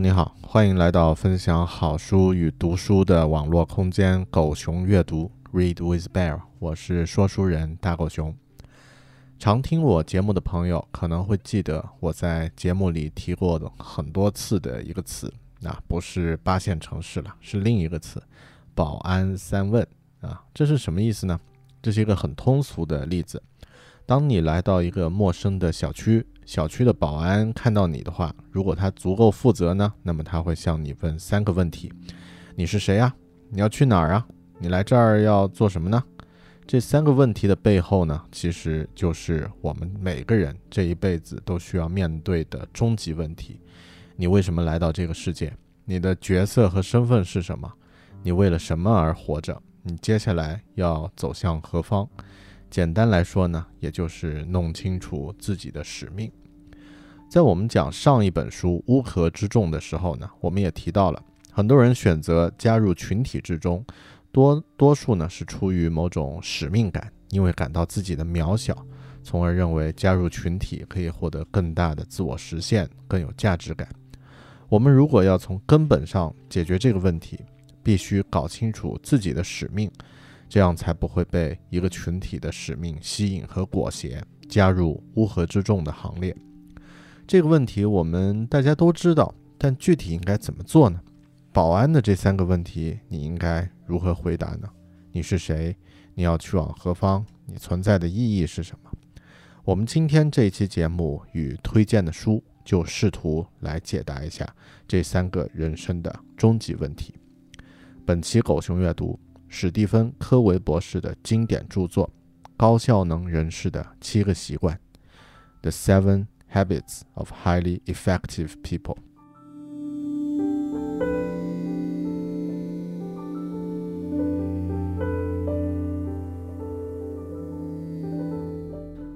你好，欢迎来到分享好书与读书的网络空间“狗熊阅读 ”Read with Bear，我是说书人大狗熊。常听我节目的朋友可能会记得我在节目里提过的很多次的一个词，啊，不是八线城市了，是另一个词“保安三问”啊，这是什么意思呢？这是一个很通俗的例子。当你来到一个陌生的小区，小区的保安看到你的话，如果他足够负责呢，那么他会向你问三个问题：你是谁呀？你要去哪儿啊？你来这儿要做什么呢？这三个问题的背后呢，其实就是我们每个人这一辈子都需要面对的终极问题：你为什么来到这个世界？你的角色和身份是什么？你为了什么而活着？你接下来要走向何方？简单来说呢，也就是弄清楚自己的使命。在我们讲上一本书《乌合之众》的时候呢，我们也提到了，很多人选择加入群体之中，多多数呢是出于某种使命感，因为感到自己的渺小，从而认为加入群体可以获得更大的自我实现，更有价值感。我们如果要从根本上解决这个问题，必须搞清楚自己的使命。这样才不会被一个群体的使命吸引和裹挟，加入乌合之众的行列。这个问题我们大家都知道，但具体应该怎么做呢？保安的这三个问题，你应该如何回答呢？你是谁？你要去往何方？你存在的意义是什么？我们今天这一期节目与推荐的书，就试图来解答一下这三个人生的终极问题。本期狗熊阅读。史蒂芬·科维博士的经典著作《高效能人士的七个习惯》（The Seven Habits of Highly Effective People）。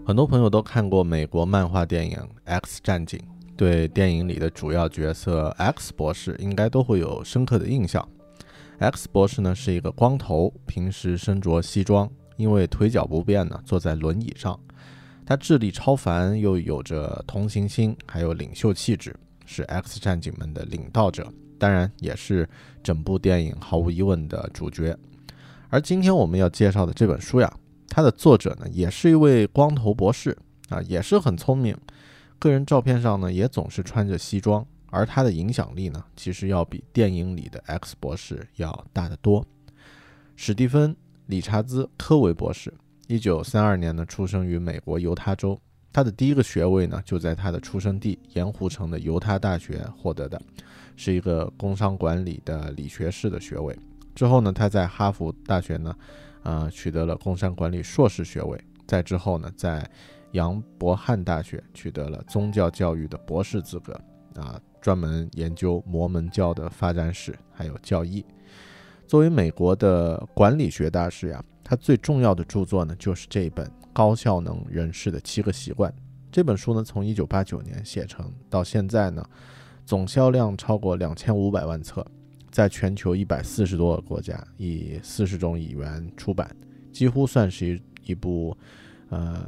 很多朋友都看过美国漫画电影《X 战警》，对电影里的主要角色 X 博士应该都会有深刻的印象。X 博士呢是一个光头，平时身着西装，因为腿脚不便呢，坐在轮椅上。他智力超凡，又有着同情心，还有领袖气质，是 X 战警们的领导者，当然也是整部电影毫无疑问的主角。而今天我们要介绍的这本书呀，它的作者呢也是一位光头博士啊，也是很聪明，个人照片上呢也总是穿着西装。而他的影响力呢，其实要比电影里的 X 博士要大得多。史蒂芬·理查兹·科维博士，一九三二年呢出生于美国犹他州，他的第一个学位呢就在他的出生地盐湖城的犹他大学获得的，是一个工商管理的理学士的学位。之后呢，他在哈佛大学呢，呃，取得了工商管理硕士学位。再之后呢，在杨伯翰大学取得了宗教教育的博士资格。啊。专门研究摩门教的发展史，还有教义。作为美国的管理学大师呀，他最重要的著作呢，就是这一本《高效能人士的七个习惯》。这本书呢，从1989年写成到现在呢，总销量超过两千五百万册，在全球一百四十多个国家以四十种语言出版，几乎算是一一部呃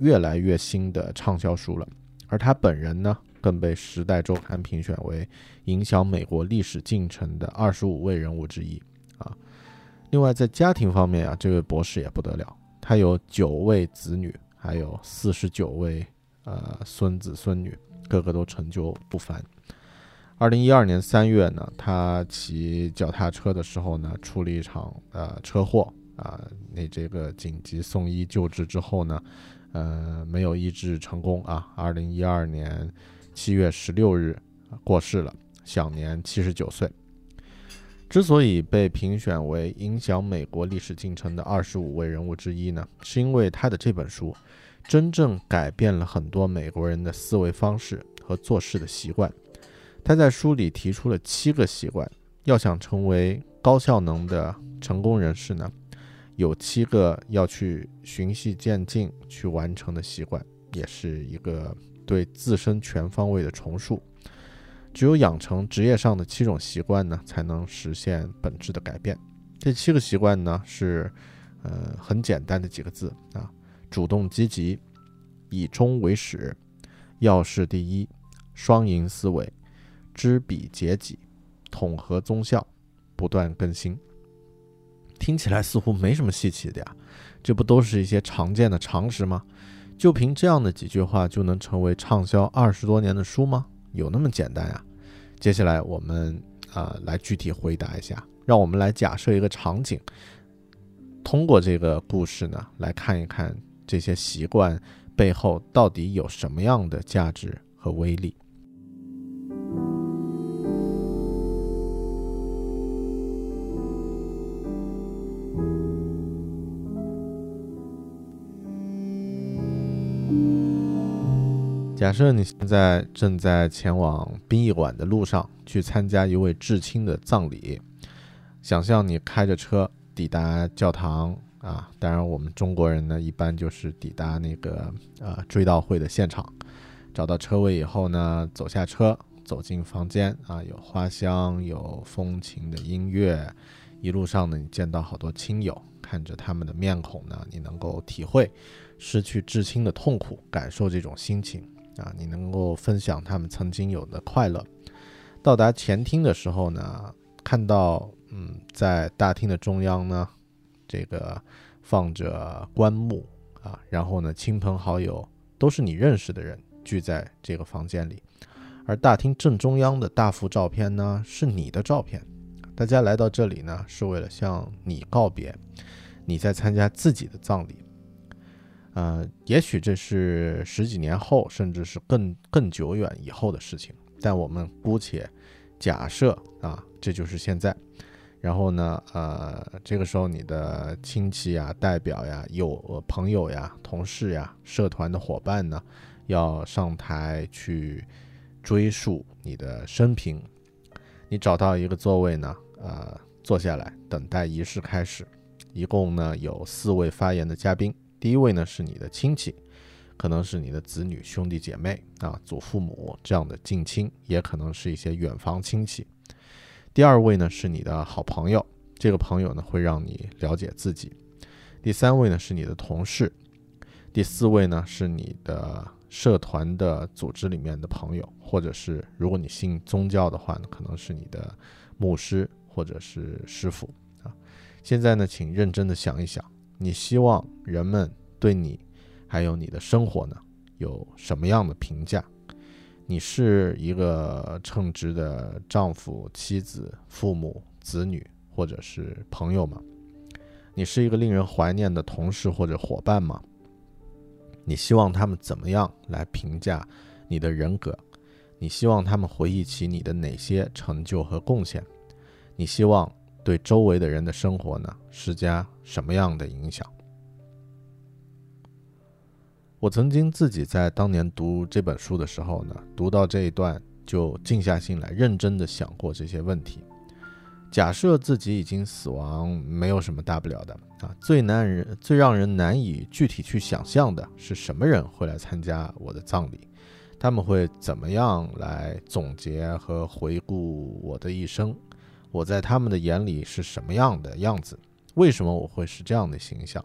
越来越新的畅销书了。而他本人呢？更被《时代周刊》评选为影响美国历史进程的二十五位人物之一啊。另外，在家庭方面啊，这位博士也不得了，他有九位子女，还有四十九位呃孙子孙女，个个都成就不凡。二零一二年三月呢，他骑脚踏车的时候呢，出了一场呃车祸啊，那这个紧急送医救治之后呢，呃，没有医治成功啊。二零一二年。七月十六日过世了，享年七十九岁。之所以被评选为影响美国历史进程的二十五位人物之一呢，是因为他的这本书真正改变了很多美国人的思维方式和做事的习惯。他在书里提出了七个习惯，要想成为高效能的成功人士呢，有七个要去循序渐进去完成的习惯，也是一个对自身全方位的重塑。只有养成职业上的七种习惯呢，才能实现本质的改变。这七个习惯呢，是呃很简单的几个字啊：主动积极、以终为始、要事第一、双赢思维。知彼解己，统合综效，不断更新。听起来似乎没什么稀奇的呀，这不都是一些常见的常识吗？就凭这样的几句话就能成为畅销二十多年的书吗？有那么简单呀？接下来我们啊来具体回答一下，让我们来假设一个场景，通过这个故事呢来看一看这些习惯背后到底有什么样的价值和威力。假设你现在正在前往殡仪馆的路上，去参加一位至亲的葬礼。想象你开着车抵达教堂啊，当然我们中国人呢，一般就是抵达那个呃追悼会的现场。找到车位以后呢，走下车，走进房间啊，有花香，有风情的音乐。一路上呢，你见到好多亲友，看着他们的面孔呢，你能够体会失去至亲的痛苦，感受这种心情。啊，你能够分享他们曾经有的快乐。到达前厅的时候呢，看到，嗯，在大厅的中央呢，这个放着棺木啊，然后呢，亲朋好友都是你认识的人聚在这个房间里，而大厅正中央的大幅照片呢，是你的照片。大家来到这里呢，是为了向你告别，你在参加自己的葬礼。呃，也许这是十几年后，甚至是更更久远以后的事情，但我们姑且假设啊，这就是现在。然后呢，呃，这个时候你的亲戚呀、代表呀、有朋友呀、同事呀、社团的伙伴呢，要上台去追溯你的生平。你找到一个座位呢，呃，坐下来等待仪式开始。一共呢有四位发言的嘉宾。第一位呢是你的亲戚，可能是你的子女、兄弟姐妹啊、祖父母这样的近亲，也可能是一些远房亲戚。第二位呢是你的好朋友，这个朋友呢会让你了解自己。第三位呢是你的同事。第四位呢是你的社团的组织里面的朋友，或者是如果你信宗教的话呢，可能是你的牧师或者是师傅啊。现在呢，请认真的想一想。你希望人们对你，还有你的生活呢，有什么样的评价？你是一个称职的丈夫、妻子、父母、子女，或者是朋友吗？你是一个令人怀念的同事或者伙伴吗？你希望他们怎么样来评价你的人格？你希望他们回忆起你的哪些成就和贡献？你希望？对周围的人的生活呢，施加什么样的影响？我曾经自己在当年读这本书的时候呢，读到这一段就静下心来，认真的想过这些问题。假设自己已经死亡，没有什么大不了的啊。最难人、最让人难以具体去想象的是什么人会来参加我的葬礼？他们会怎么样来总结和回顾我的一生？我在他们的眼里是什么样的样子？为什么我会是这样的形象？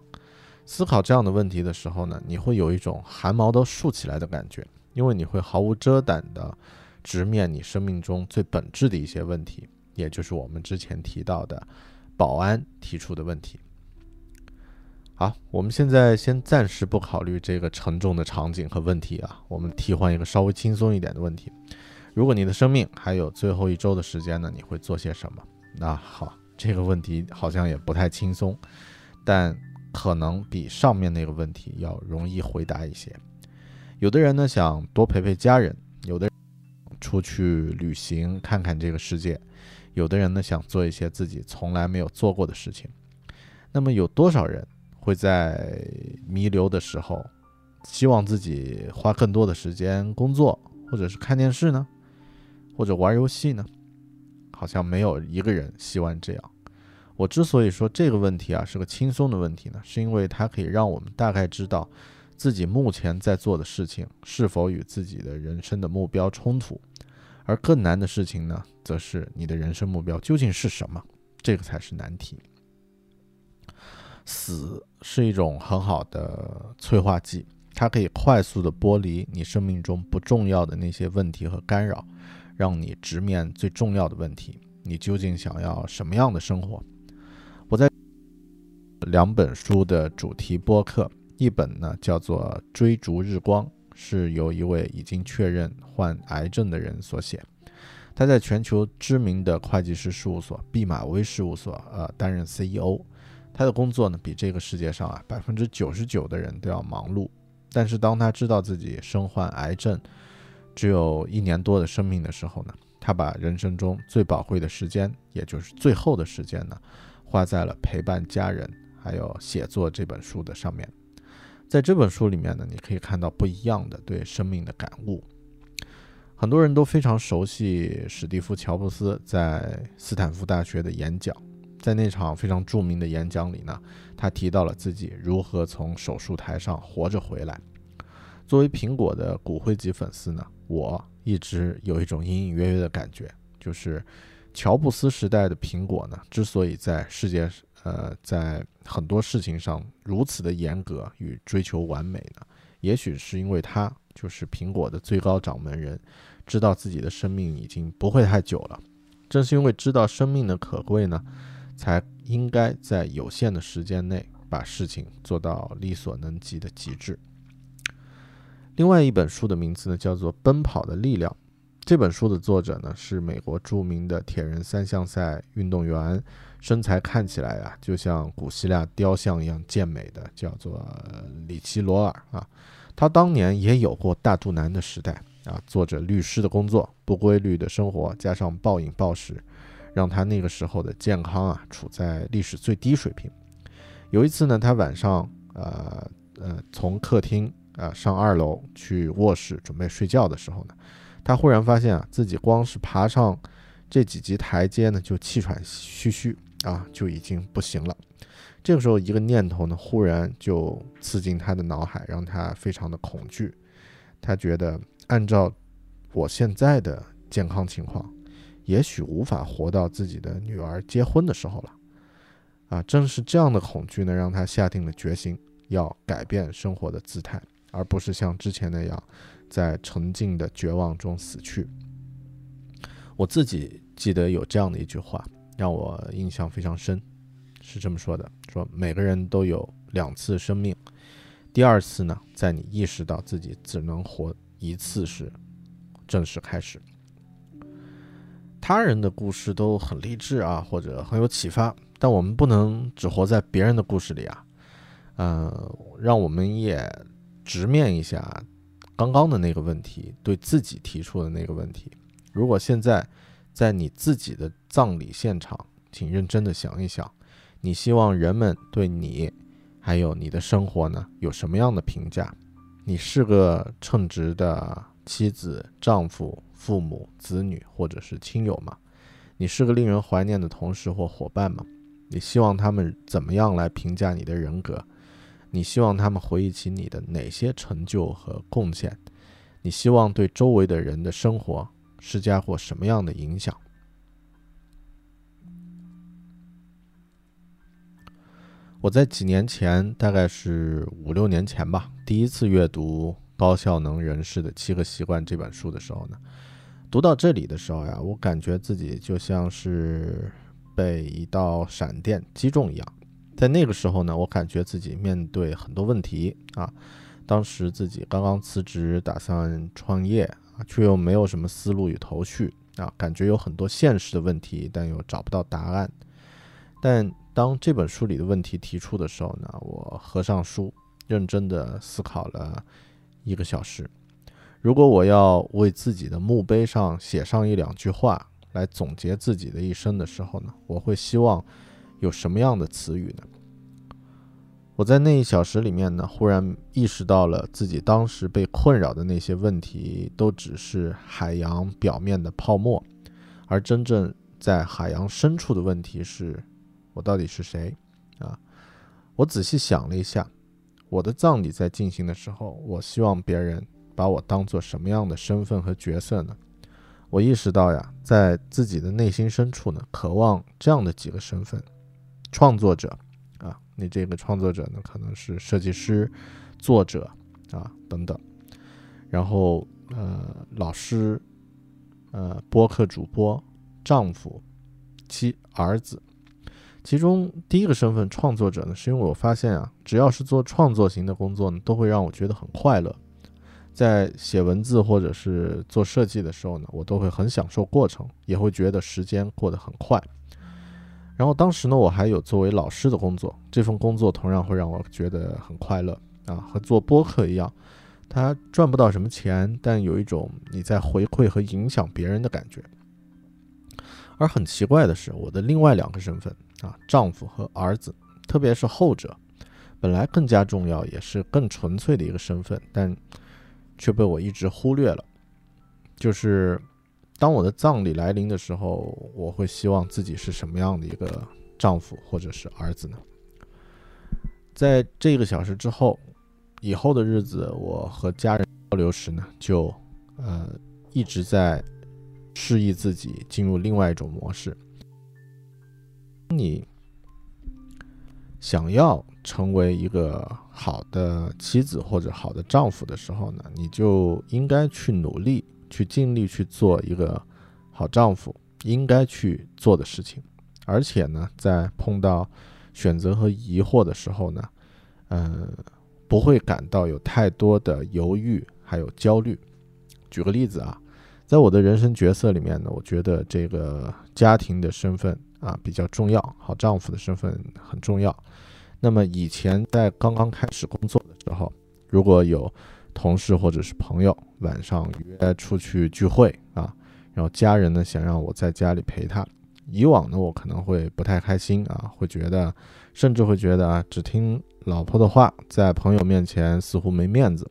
思考这样的问题的时候呢，你会有一种汗毛都竖起来的感觉，因为你会毫无遮挡的直面你生命中最本质的一些问题，也就是我们之前提到的保安提出的问题。好，我们现在先暂时不考虑这个沉重的场景和问题啊，我们替换一个稍微轻松一点的问题。如果你的生命还有最后一周的时间呢，你会做些什么？那好，这个问题好像也不太轻松，但可能比上面那个问题要容易回答一些。有的人呢想多陪陪家人，有的出去旅行看看这个世界，有的人呢想做一些自己从来没有做过的事情。那么有多少人会在弥留的时候，希望自己花更多的时间工作，或者是看电视呢，或者玩游戏呢？好像没有一个人希望这样。我之所以说这个问题啊是个轻松的问题呢，是因为它可以让我们大概知道自己目前在做的事情是否与自己的人生的目标冲突。而更难的事情呢，则是你的人生目标究竟是什么？这个才是难题。死是一种很好的催化剂，它可以快速的剥离你生命中不重要的那些问题和干扰，让你直面最重要的问题：你究竟想要什么样的生活？我在两本书的主题播客，一本呢叫做《追逐日光》，是由一位已经确认患癌症的人所写。他在全球知名的会计师事务所毕马威事务所，呃，担任 CEO。他的工作呢，比这个世界上啊百分之九十九的人都要忙碌。但是当他知道自己身患癌症，只有一年多的生命的时候呢，他把人生中最宝贵的时间，也就是最后的时间呢，花在了陪伴家人，还有写作这本书的上面。在这本书里面呢，你可以看到不一样的对生命的感悟。很多人都非常熟悉史蒂夫·乔布斯在斯坦福大学的演讲。在那场非常著名的演讲里呢，他提到了自己如何从手术台上活着回来。作为苹果的骨灰级粉丝呢，我一直有一种隐隐约约的感觉，就是乔布斯时代的苹果呢，之所以在世界呃在很多事情上如此的严格与追求完美呢，也许是因为他就是苹果的最高掌门人，知道自己的生命已经不会太久了。正是因为知道生命的可贵呢。才应该在有限的时间内把事情做到力所能及的极致。另外一本书的名字呢，叫做《奔跑的力量》。这本书的作者呢，是美国著名的铁人三项赛运动员，身材看起来啊，就像古希腊雕像一样健美的，叫做里奇罗尔啊。他当年也有过大肚腩的时代啊，做着律师的工作，不规律的生活，加上暴饮暴食。让他那个时候的健康啊处在历史最低水平。有一次呢，他晚上呃呃从客厅啊上二楼去卧室准备睡觉的时候呢，他忽然发现啊自己光是爬上这几级台阶呢就气喘吁吁啊就已经不行了。这个时候一个念头呢忽然就刺进他的脑海，让他非常的恐惧。他觉得按照我现在的健康情况。也许无法活到自己的女儿结婚的时候了，啊，正是这样的恐惧呢，让他下定了决心要改变生活的姿态，而不是像之前那样在沉静的绝望中死去。我自己记得有这样的一句话，让我印象非常深，是这么说的：说每个人都有两次生命，第二次呢，在你意识到自己只能活一次时，正式开始。他人的故事都很励志啊，或者很有启发，但我们不能只活在别人的故事里啊。嗯，让我们也直面一下刚刚的那个问题，对自己提出的那个问题。如果现在在你自己的葬礼现场，请认真的想一想，你希望人们对你还有你的生活呢有什么样的评价？你是个称职的妻子、丈夫？父母、子女或者是亲友吗？你是个令人怀念的同事或伙伴吗？你希望他们怎么样来评价你的人格？你希望他们回忆起你的哪些成就和贡献？你希望对周围的人的生活施加过什么样的影响？我在几年前，大概是五六年前吧，第一次阅读《高效能人士的七个习惯》这本书的时候呢。读到这里的时候呀，我感觉自己就像是被一道闪电击中一样。在那个时候呢，我感觉自己面对很多问题啊。当时自己刚刚辞职，打算创业啊，却又没有什么思路与头绪啊，感觉有很多现实的问题，但又找不到答案。但当这本书里的问题提出的时候呢，我合上书，认真的思考了一个小时。如果我要为自己的墓碑上写上一两句话，来总结自己的一生的时候呢，我会希望有什么样的词语呢？我在那一小时里面呢，忽然意识到了自己当时被困扰的那些问题，都只是海洋表面的泡沫，而真正在海洋深处的问题是：我到底是谁？啊！我仔细想了一下，我的葬礼在进行的时候，我希望别人把我当做什么样的身份和角色呢？我意识到呀，在自己的内心深处呢，渴望这样的几个身份：创作者啊。你这个创作者呢，可能是设计师、作者啊等等，然后呃老师、呃播客主播、丈夫、妻、儿子。其中第一个身份创作者呢，是因为我发现啊，只要是做创作型的工作呢，都会让我觉得很快乐。在写文字或者是做设计的时候呢，我都会很享受过程，也会觉得时间过得很快。然后当时呢，我还有作为老师的工作，这份工作同样会让我觉得很快乐啊，和做播客一样，它赚不到什么钱，但有一种你在回馈和影响别人的感觉。而很奇怪的是，我的另外两个身份啊，丈夫和儿子，特别是后者，本来更加重要，也是更纯粹的一个身份，但却被我一直忽略了，就是。当我的葬礼来临的时候，我会希望自己是什么样的一个丈夫或者是儿子呢？在这个小时之后，以后的日子，我和家人交流时呢，就呃一直在示意自己进入另外一种模式。你想要成为一个好的妻子或者好的丈夫的时候呢，你就应该去努力。去尽力去做一个好丈夫应该去做的事情，而且呢，在碰到选择和疑惑的时候呢，嗯，不会感到有太多的犹豫还有焦虑。举个例子啊，在我的人生角色里面呢，我觉得这个家庭的身份啊比较重要，好丈夫的身份很重要。那么以前在刚刚开始工作的时候，如果有同事或者是朋友晚上约出去聚会啊，然后家人呢想让我在家里陪他。以往呢我可能会不太开心啊，会觉得甚至会觉得啊只听老婆的话，在朋友面前似乎没面子。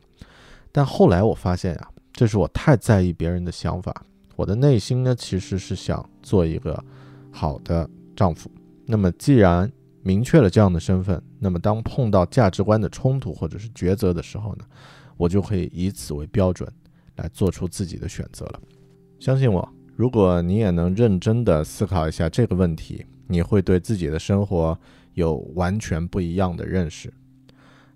但后来我发现呀，这是我太在意别人的想法。我的内心呢其实是想做一个好的丈夫。那么既然明确了这样的身份，那么当碰到价值观的冲突或者是抉择的时候呢？我就可以以此为标准来做出自己的选择了。相信我，如果你也能认真的思考一下这个问题，你会对自己的生活有完全不一样的认识。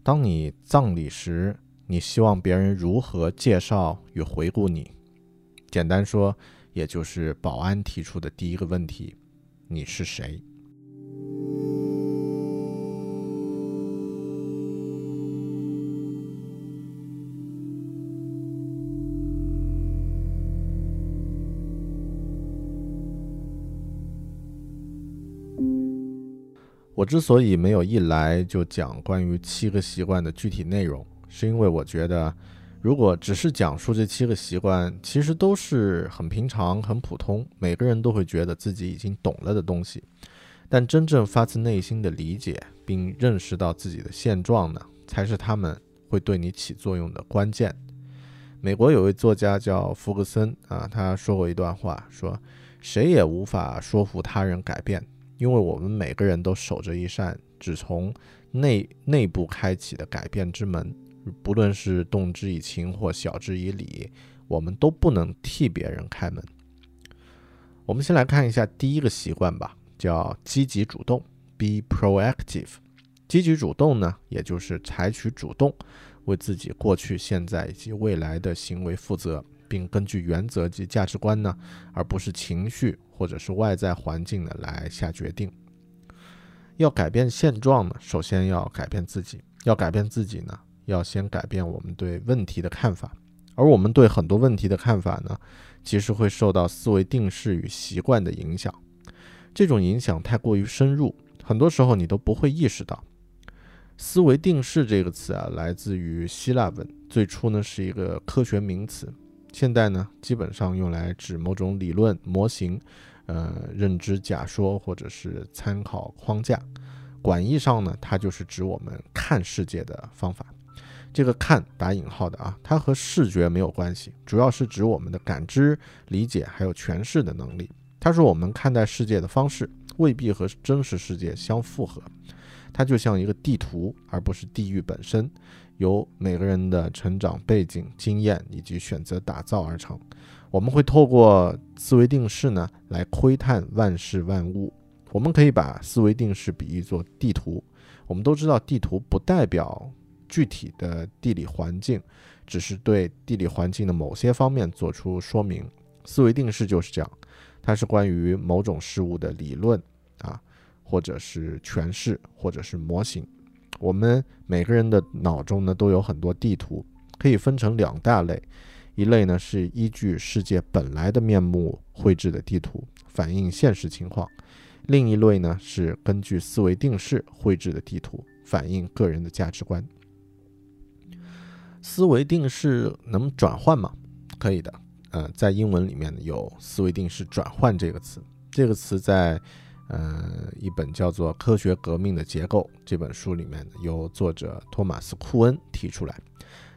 当你葬礼时，你希望别人如何介绍与回顾你？简单说，也就是保安提出的第一个问题：你是谁？之所以没有一来就讲关于七个习惯的具体内容，是因为我觉得，如果只是讲述这七个习惯，其实都是很平常、很普通，每个人都会觉得自己已经懂了的东西。但真正发自内心的理解并认识到自己的现状呢，才是他们会对你起作用的关键。美国有位作家叫福格森啊，他说过一段话，说：“谁也无法说服他人改变。”因为我们每个人都守着一扇只从内内部开启的改变之门，不论是动之以情或晓之以理，我们都不能替别人开门。我们先来看一下第一个习惯吧，叫积极主动，be proactive。积极主动呢，也就是采取主动，为自己过去、现在以及未来的行为负责。并根据原则及价值观呢，而不是情绪或者是外在环境呢来下决定。要改变现状呢，首先要改变自己。要改变自己呢，要先改变我们对问题的看法。而我们对很多问题的看法呢，其实会受到思维定式与习惯的影响。这种影响太过于深入，很多时候你都不会意识到。思维定式这个词啊，来自于希腊文，最初呢是一个科学名词。现代呢基本上用来指某种理论模型，呃，认知假说或者是参考框架。广义上呢，它就是指我们看世界的方法。这个“看”打引号的啊，它和视觉没有关系，主要是指我们的感知、理解还有诠释的能力。它是我们看待世界的方式，未必和真实世界相符合。它就像一个地图，而不是地域本身，由每个人的成长背景、经验以及选择打造而成。我们会透过思维定式呢，来窥探万事万物。我们可以把思维定式比喻作地图。我们都知道，地图不代表具体的地理环境，只是对地理环境的某些方面做出说明。思维定式就是这样，它是关于某种事物的理论啊。或者是诠释，或者是模型。我们每个人的脑中呢都有很多地图，可以分成两大类。一类呢是依据世界本来的面目绘制的地图，反映现实情况；另一类呢是根据思维定式绘制的地图，反映个人的价值观。思维定式能转换吗？可以的。呃，在英文里面有思维定式转换这个词，这个词在。呃，一本叫做《科学革命的结构》这本书里面，由作者托马斯·库恩提出来。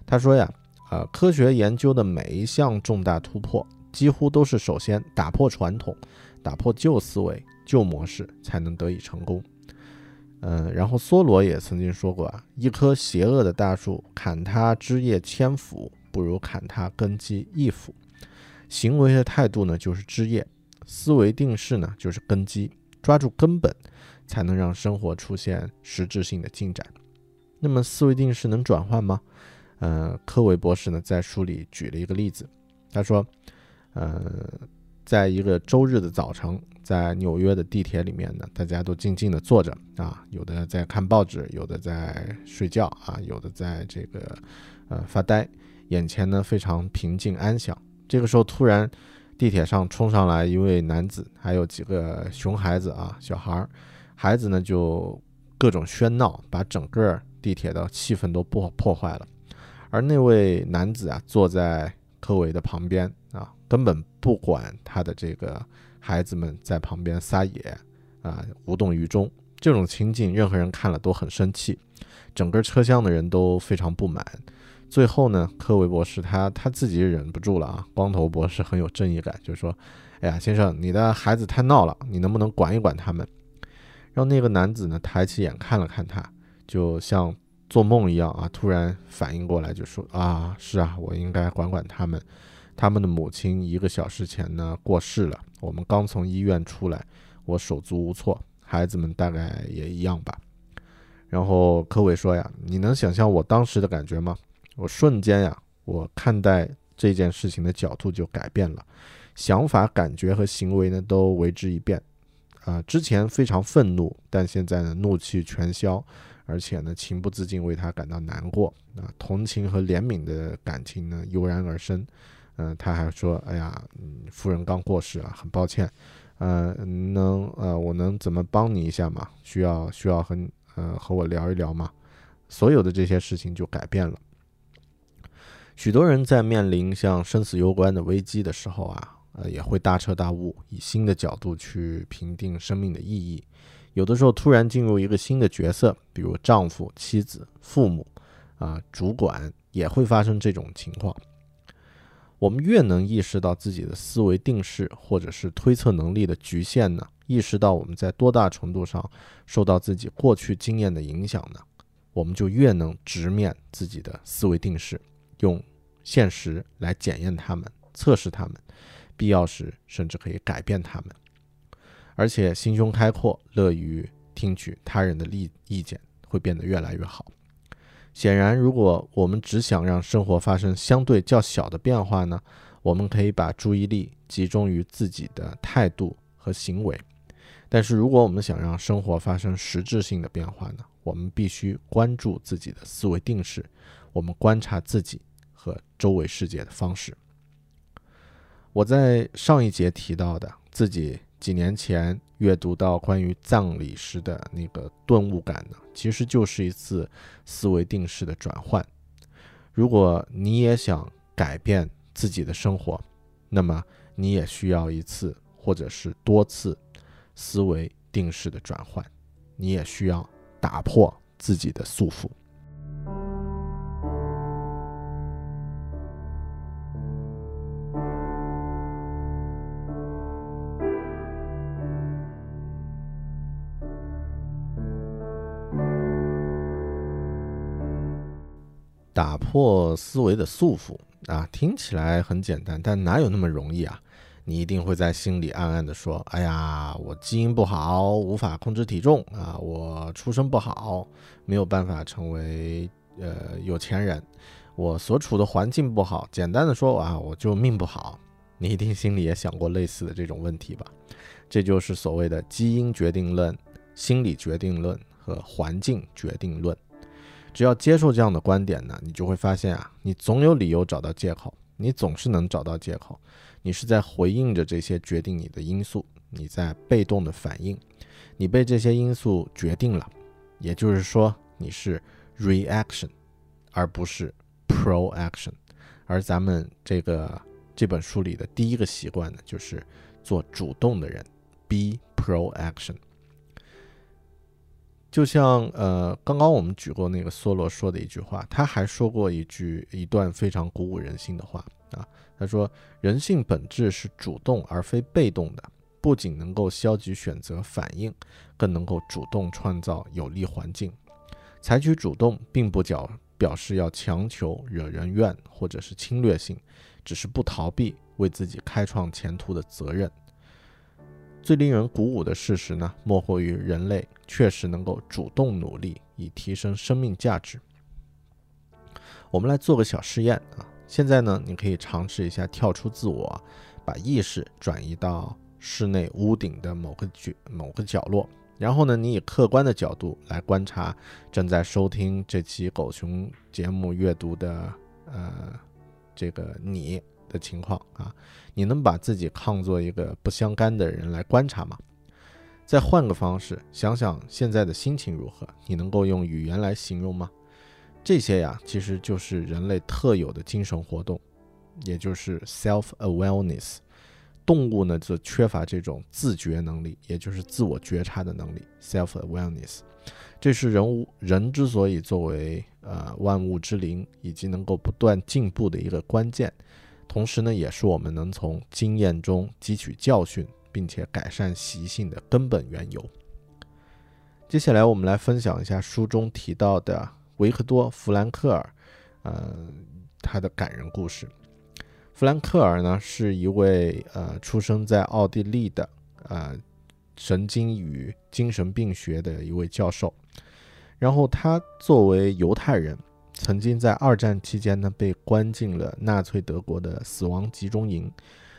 他说呀，呃，科学研究的每一项重大突破，几乎都是首先打破传统，打破旧思维、旧模式，才能得以成功。嗯，然后梭罗也曾经说过啊，一棵邪恶的大树，砍它枝叶千斧，不如砍它根基一斧。行为的态度呢，就是枝叶；思维定式呢，就是根基。抓住根本，才能让生活出现实质性的进展。那么思维定式能转换吗？呃，科维博士呢在书里举了一个例子，他说，呃，在一个周日的早晨，在纽约的地铁里面呢，大家都静静地坐着啊，有的在看报纸，有的在睡觉啊，有的在这个呃发呆，眼前呢非常平静安详。这个时候突然。地铁上冲上来一位男子，还有几个熊孩子啊，小孩儿，孩子呢就各种喧闹，把整个地铁的气氛都破破坏了。而那位男子啊，坐在科维的旁边啊，根本不管他的这个孩子们在旁边撒野啊，无动于衷。这种情景，任何人看了都很生气，整个车厢的人都非常不满。最后呢，科维博士他他自己忍不住了啊！光头博士很有正义感，就说：“哎呀，先生，你的孩子太闹了，你能不能管一管他们？”让那个男子呢抬起眼看了看他，就像做梦一样啊，突然反应过来，就说：“啊，是啊，我应该管管他们。他们的母亲一个小时前呢过世了，我们刚从医院出来，我手足无措，孩子们大概也一样吧。”然后科维说：“呀，你能想象我当时的感觉吗？”我瞬间呀，我看待这件事情的角度就改变了，想法、感觉和行为呢都为之一变。啊，之前非常愤怒，但现在呢怒气全消，而且呢情不自禁为他感到难过。啊，同情和怜悯的感情呢油然而生。嗯，他还说：“哎呀，嗯，夫人刚过世啊，很抱歉。呃，能呃，我能怎么帮你一下吗？需要需要和呃和我聊一聊吗？”所有的这些事情就改变了。许多人在面临像生死攸关的危机的时候啊，呃，也会大彻大悟，以新的角度去评定生命的意义。有的时候突然进入一个新的角色，比如丈夫、妻子、父母，啊，主管，也会发生这种情况。我们越能意识到自己的思维定式或者是推测能力的局限呢，意识到我们在多大程度上受到自己过去经验的影响呢，我们就越能直面自己的思维定式。用现实来检验他们、测试他们，必要时甚至可以改变他们，而且心胸开阔、乐于听取他人的意意见，会变得越来越好。显然，如果我们只想让生活发生相对较小的变化呢，我们可以把注意力集中于自己的态度和行为；但是，如果我们想让生活发生实质性的变化呢，我们必须关注自己的思维定式，我们观察自己。和周围世界的方式。我在上一节提到的自己几年前阅读到关于葬礼时的那个顿悟感呢，其实就是一次思维定式的转换。如果你也想改变自己的生活，那么你也需要一次或者是多次思维定式的转换，你也需要打破自己的束缚。破思维的束缚啊，听起来很简单，但哪有那么容易啊？你一定会在心里暗暗的说：“哎呀，我基因不好，无法控制体重啊，我出身不好，没有办法成为呃有钱人，我所处的环境不好。简单的说啊，我就命不好。”你一定心里也想过类似的这种问题吧？这就是所谓的基因决定论、心理决定论和环境决定论。只要接受这样的观点呢，你就会发现啊，你总有理由找到借口，你总是能找到借口，你是在回应着这些决定你的因素，你在被动的反应，你被这些因素决定了，也就是说你是 reaction，而不是 proaction。而咱们这个这本书里的第一个习惯呢，就是做主动的人，be proaction。就像呃，刚刚我们举过那个梭罗说的一句话，他还说过一句一段非常鼓舞人心的话啊。他说：“人性本质是主动而非被动的，不仅能够消极选择反应，更能够主动创造有利环境。采取主动，并不表表示要强求、惹人怨或者是侵略性，只是不逃避为自己开创前途的责任。”最令人鼓舞的事实呢，莫过于人类确实能够主动努力以提升生命价值。我们来做个小试验啊！现在呢，你可以尝试一下跳出自我，把意识转移到室内屋顶的某个角某个角落，然后呢，你以客观的角度来观察正在收听这期狗熊节目阅读的呃这个你。的情况啊，你能把自己看作一个不相干的人来观察吗？再换个方式想想现在的心情如何？你能够用语言来形容吗？这些呀，其实就是人类特有的精神活动，也就是 self awareness。动物呢，则缺乏这种自觉能力，也就是自我觉察的能力 self awareness。这是人物人之所以作为呃万物之灵，以及能够不断进步的一个关键。同时呢，也是我们能从经验中汲取教训，并且改善习性的根本缘由。接下来，我们来分享一下书中提到的维克多·弗兰克尔，呃，他的感人故事。弗兰克尔呢，是一位呃出生在奥地利的呃神经与精神病学的一位教授。然后他作为犹太人。曾经在二战期间呢，被关进了纳粹德国的死亡集中营。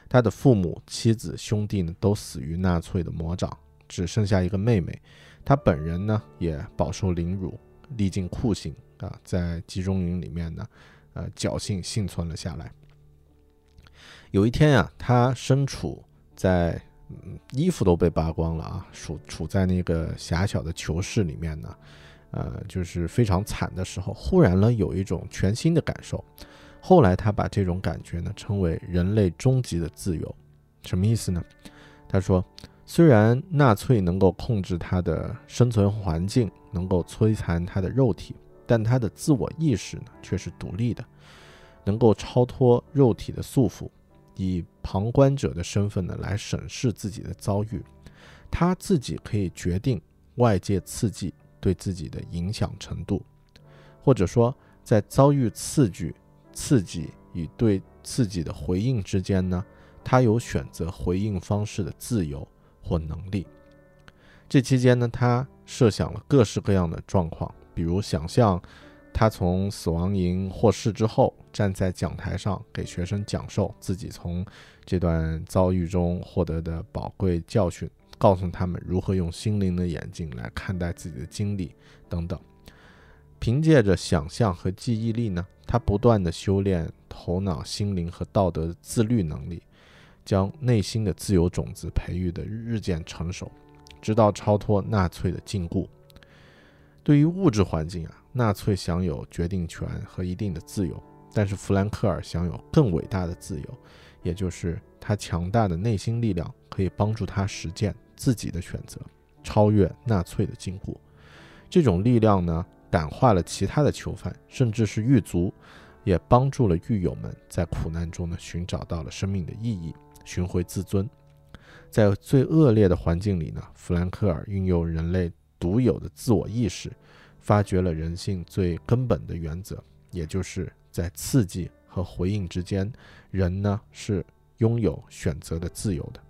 他的父母、妻子、兄弟呢，都死于纳粹的魔掌，只剩下一个妹妹。他本人呢，也饱受凌辱，历尽酷刑啊，在集中营里面呢，呃，侥幸幸存了下来。有一天呀，他身处在，衣服都被扒光了啊，处处在那个狭小的囚室里面呢。呃，就是非常惨的时候，忽然呢有一种全新的感受。后来他把这种感觉呢称为人类终极的自由，什么意思呢？他说，虽然纳粹能够控制他的生存环境，能够摧残他的肉体，但他的自我意识呢却是独立的，能够超脱肉体的束缚，以旁观者的身份呢来审视自己的遭遇，他自己可以决定外界刺激。对自己的影响程度，或者说在遭遇刺激、刺激与对刺激的回应之间呢，他有选择回应方式的自由或能力。这期间呢，他设想了各式各样的状况，比如想象他从死亡营获释之后，站在讲台上给学生讲授自己从这段遭遇中获得的宝贵教训。告诉他们如何用心灵的眼睛来看待自己的经历等等。凭借着想象和记忆力呢，他不断的修炼头脑、心灵和道德的自律能力，将内心的自由种子培育的日渐成熟，直到超脱纳粹的禁锢。对于物质环境啊，纳粹享有决定权和一定的自由，但是弗兰克尔享有更伟大的自由，也就是他强大的内心力量可以帮助他实践自己的选择，超越纳粹的禁锢。这种力量呢，感化了其他的囚犯，甚至是狱卒，也帮助了狱友们在苦难中呢寻找到了生命的意义，寻回自尊。在最恶劣的环境里呢，弗兰克尔运用人类独有的自我意识，发掘了人性最根本的原则，也就是在刺激和回应之间，人呢是拥有选择的自由的。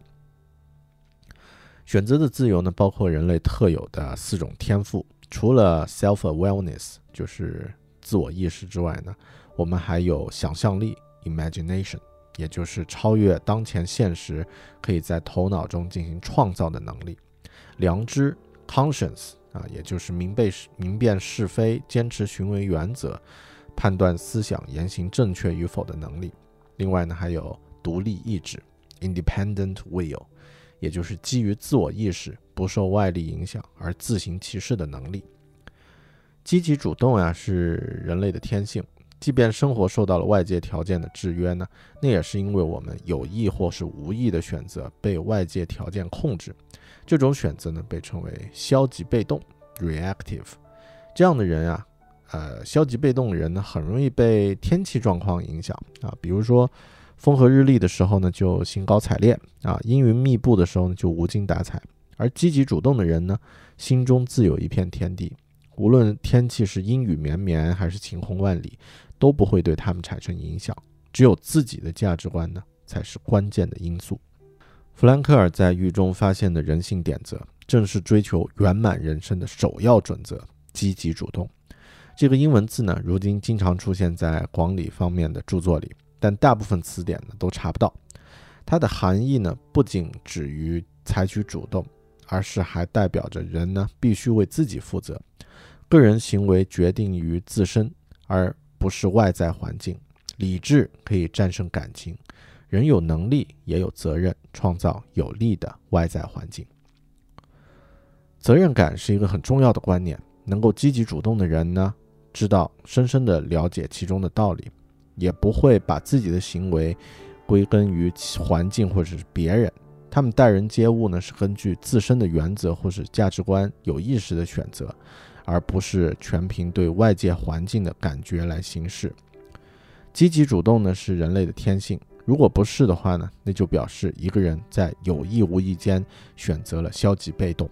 选择的自由呢，包括人类特有的四种天赋。除了 self awareness 就是自我意识之外呢，我们还有想象力 imagination，也就是超越当前现实，可以在头脑中进行创造的能力；良知 conscience 啊，也就是明辨明辨是非、坚持行为原则、判断思想言行正确与否的能力。另外呢，还有独立意志 independent will，也就是基于自我意识。不受外力影响而自行其事的能力，积极主动呀是人类的天性。即便生活受到了外界条件的制约呢，那也是因为我们有意或是无意的选择被外界条件控制。这种选择呢被称为消极被动 （reactive）。这样的人啊，呃，消极被动的人呢很容易被天气状况影响啊，比如说风和日丽的时候呢就兴高采烈啊，阴云密布的时候呢就无精打采。而积极主动的人呢，心中自有一片天地，无论天气是阴雨绵绵还是晴空万里，都不会对他们产生影响。只有自己的价值观呢，才是关键的因素。弗兰克尔在狱中发现的人性点则，正是追求圆满人生的首要准则——积极主动。这个英文字呢，如今经常出现在广理方面的著作里，但大部分词典呢都查不到。它的含义呢，不仅止于采取主动。而是还代表着人呢必须为自己负责，个人行为决定于自身，而不是外在环境。理智可以战胜感情，人有能力也有责任创造有利的外在环境。责任感是一个很重要的观念，能够积极主动的人呢，知道深深的了解其中的道理，也不会把自己的行为归根于环境或者是别人。他们待人接物呢，是根据自身的原则或是价值观有意识的选择，而不是全凭对外界环境的感觉来行事。积极主动呢是人类的天性，如果不是的话呢，那就表示一个人在有意无意间选择了消极被动。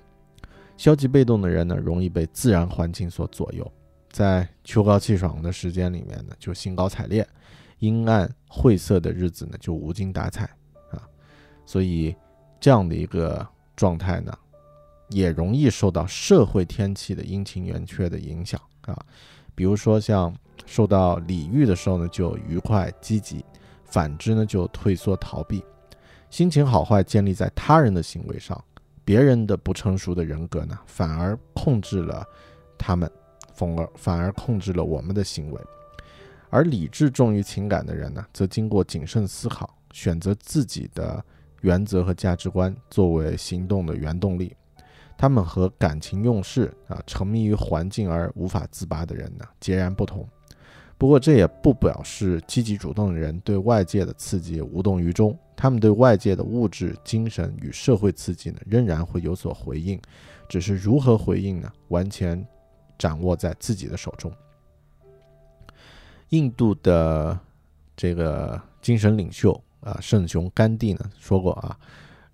消极被动的人呢，容易被自然环境所左右，在秋高气爽的时间里面呢，就兴高采烈；阴暗晦涩的日子呢，就无精打采啊。所以。这样的一个状态呢，也容易受到社会天气的阴晴圆缺的影响啊。比如说，像受到礼遇的时候呢，就愉快积极；反之呢，就退缩逃避。心情好坏建立在他人的行为上，别人的不成熟的人格呢，反而控制了他们，反而反而控制了我们的行为。而理智重于情感的人呢，则经过谨慎思考，选择自己的。原则和价值观作为行动的原动力，他们和感情用事啊、沉迷于环境而无法自拔的人呢截然不同。不过，这也不表示积极主动的人对外界的刺激无动于衷，他们对外界的物质、精神与社会刺激呢仍然会有所回应，只是如何回应呢，完全掌握在自己的手中。印度的这个精神领袖。啊，圣雄甘地呢说过啊，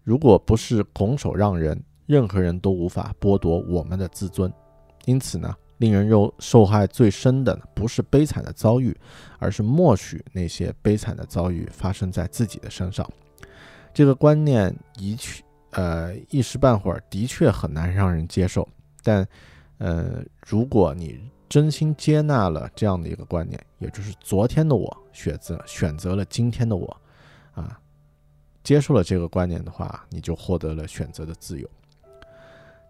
如果不是拱手让人，任何人都无法剥夺我们的自尊。因此呢，令人受受害最深的不是悲惨的遭遇，而是默许那些悲惨的遭遇发生在自己的身上。这个观念一去，呃，一时半会儿的确很难让人接受。但，呃，如果你真心接纳了这样的一个观念，也就是昨天的我选择选择了今天的我。啊，接受了这个观念的话，你就获得了选择的自由。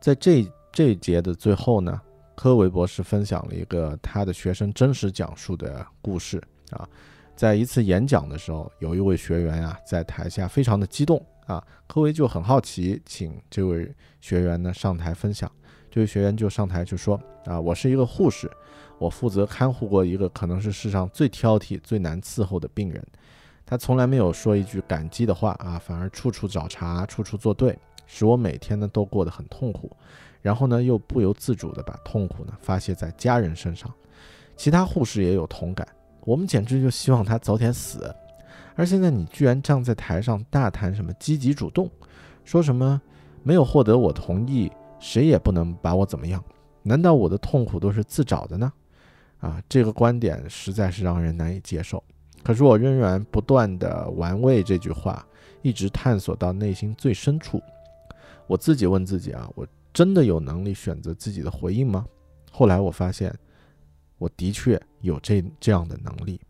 在这这一节的最后呢，科维博士分享了一个他的学生真实讲述的故事啊。在一次演讲的时候，有一位学员啊在台下非常的激动啊，科维就很好奇，请这位学员呢上台分享。这位学员就上台就说：“啊，我是一个护士，我负责看护过一个可能是世上最挑剔、最难伺候的病人。他从来没有说一句感激的话啊，反而处处找茬、处处作对，使我每天呢都过得很痛苦。然后呢，又不由自主地把痛苦呢发泄在家人身上。其他护士也有同感，我们简直就希望他早点死。而现在你居然站在台上大谈什么积极主动，说什么没有获得我同意。”谁也不能把我怎么样？难道我的痛苦都是自找的呢？啊，这个观点实在是让人难以接受。可是我仍然不断的玩味这句话，一直探索到内心最深处。我自己问自己啊，我真的有能力选择自己的回应吗？后来我发现，我的确有这这样的能力。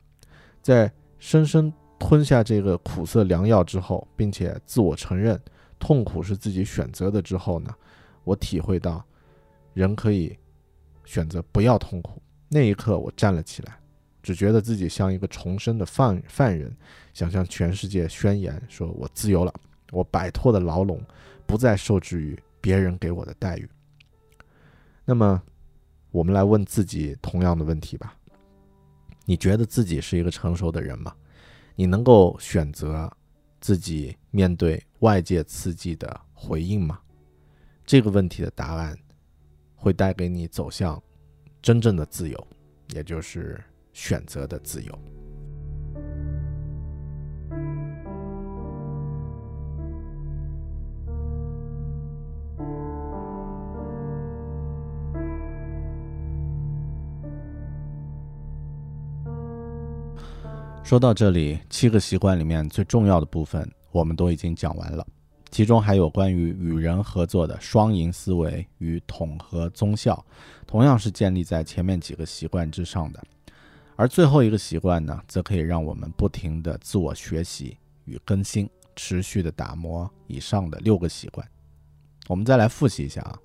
在深深吞下这个苦涩良药之后，并且自我承认痛苦是自己选择的之后呢？我体会到，人可以选择不要痛苦。那一刻，我站了起来，只觉得自己像一个重生的犯犯人，想向全世界宣言：说我自由了，我摆脱了牢笼，不再受制于别人给我的待遇。那么，我们来问自己同样的问题吧：你觉得自己是一个成熟的人吗？你能够选择自己面对外界刺激的回应吗？这个问题的答案会带给你走向真正的自由，也就是选择的自由。说到这里，七个习惯里面最重要的部分，我们都已经讲完了。其中还有关于与人合作的双赢思维与统合综效，同样是建立在前面几个习惯之上的。而最后一个习惯呢，则可以让我们不停的自我学习与更新，持续的打磨以上的六个习惯。我们再来复习一下啊，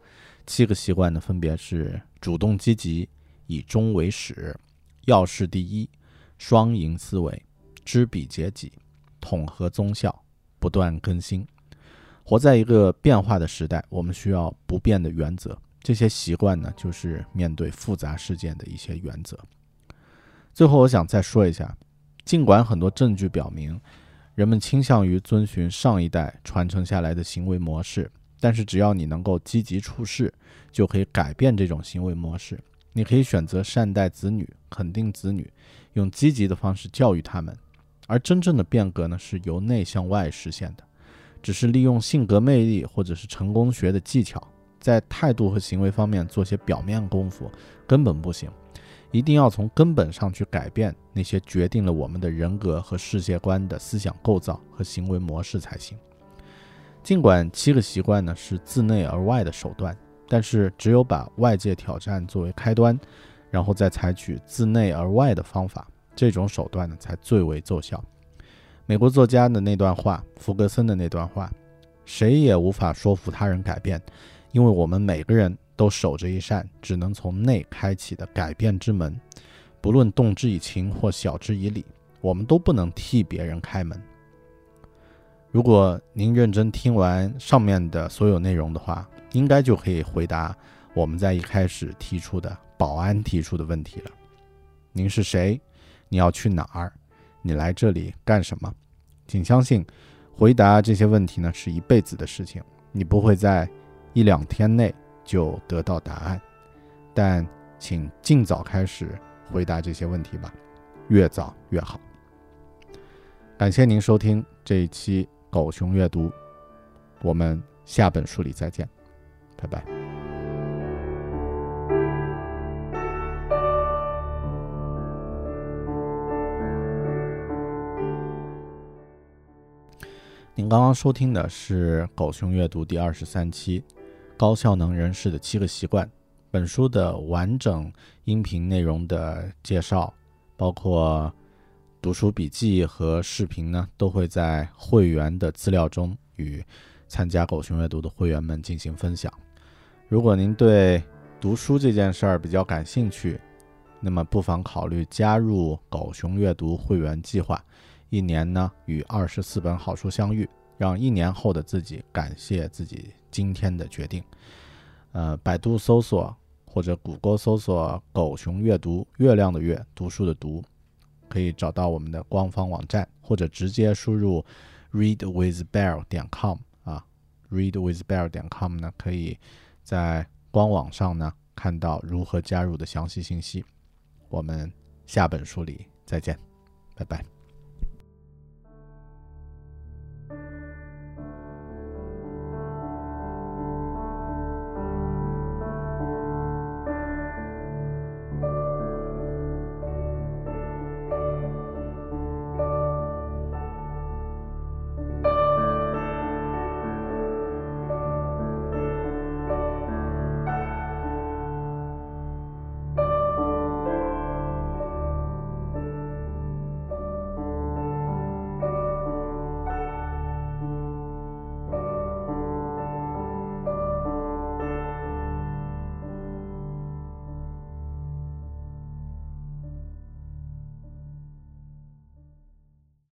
七个习惯呢，分别是主动积极、以终为始、要事第一、双赢思维、知彼解己、统合综效、不断更新。活在一个变化的时代，我们需要不变的原则。这些习惯呢，就是面对复杂事件的一些原则。最后，我想再说一下，尽管很多证据表明，人们倾向于遵循上一代传承下来的行为模式，但是只要你能够积极处事，就可以改变这种行为模式。你可以选择善待子女、肯定子女，用积极的方式教育他们。而真正的变革呢，是由内向外实现的。只是利用性格魅力或者是成功学的技巧，在态度和行为方面做些表面功夫，根本不行。一定要从根本上去改变那些决定了我们的人格和世界观的思想构造和行为模式才行。尽管七个习惯呢是自内而外的手段，但是只有把外界挑战作为开端，然后再采取自内而外的方法，这种手段呢才最为奏效。美国作家的那段话，弗格森的那段话，谁也无法说服他人改变，因为我们每个人都守着一扇只能从内开启的改变之门，不论动之以情或晓之以理，我们都不能替别人开门。如果您认真听完上面的所有内容的话，应该就可以回答我们在一开始提出的保安提出的问题了：您是谁？你要去哪儿？你来这里干什么？请相信，回答这些问题呢是一辈子的事情，你不会在一两天内就得到答案。但请尽早开始回答这些问题吧，越早越好。感谢您收听这一期狗熊阅读，我们下本书里再见，拜拜。您刚刚收听的是《狗熊阅读》第二十三期《高效能人士的七个习惯》。本书的完整音频内容的介绍，包括读书笔记和视频呢，都会在会员的资料中与参加狗熊阅读的会员们进行分享。如果您对读书这件事儿比较感兴趣，那么不妨考虑加入狗熊阅读会员计划。一年呢，与二十四本好书相遇，让一年后的自己感谢自己今天的决定。呃，百度搜索或者谷歌搜索“狗熊阅读”，月亮的月，读书的读，可以找到我们的官方网站，或者直接输入 readwithbear 点 com 啊，readwithbear 点 com 呢，可以在官网上呢看到如何加入的详细信息。我们下本书里再见，拜拜。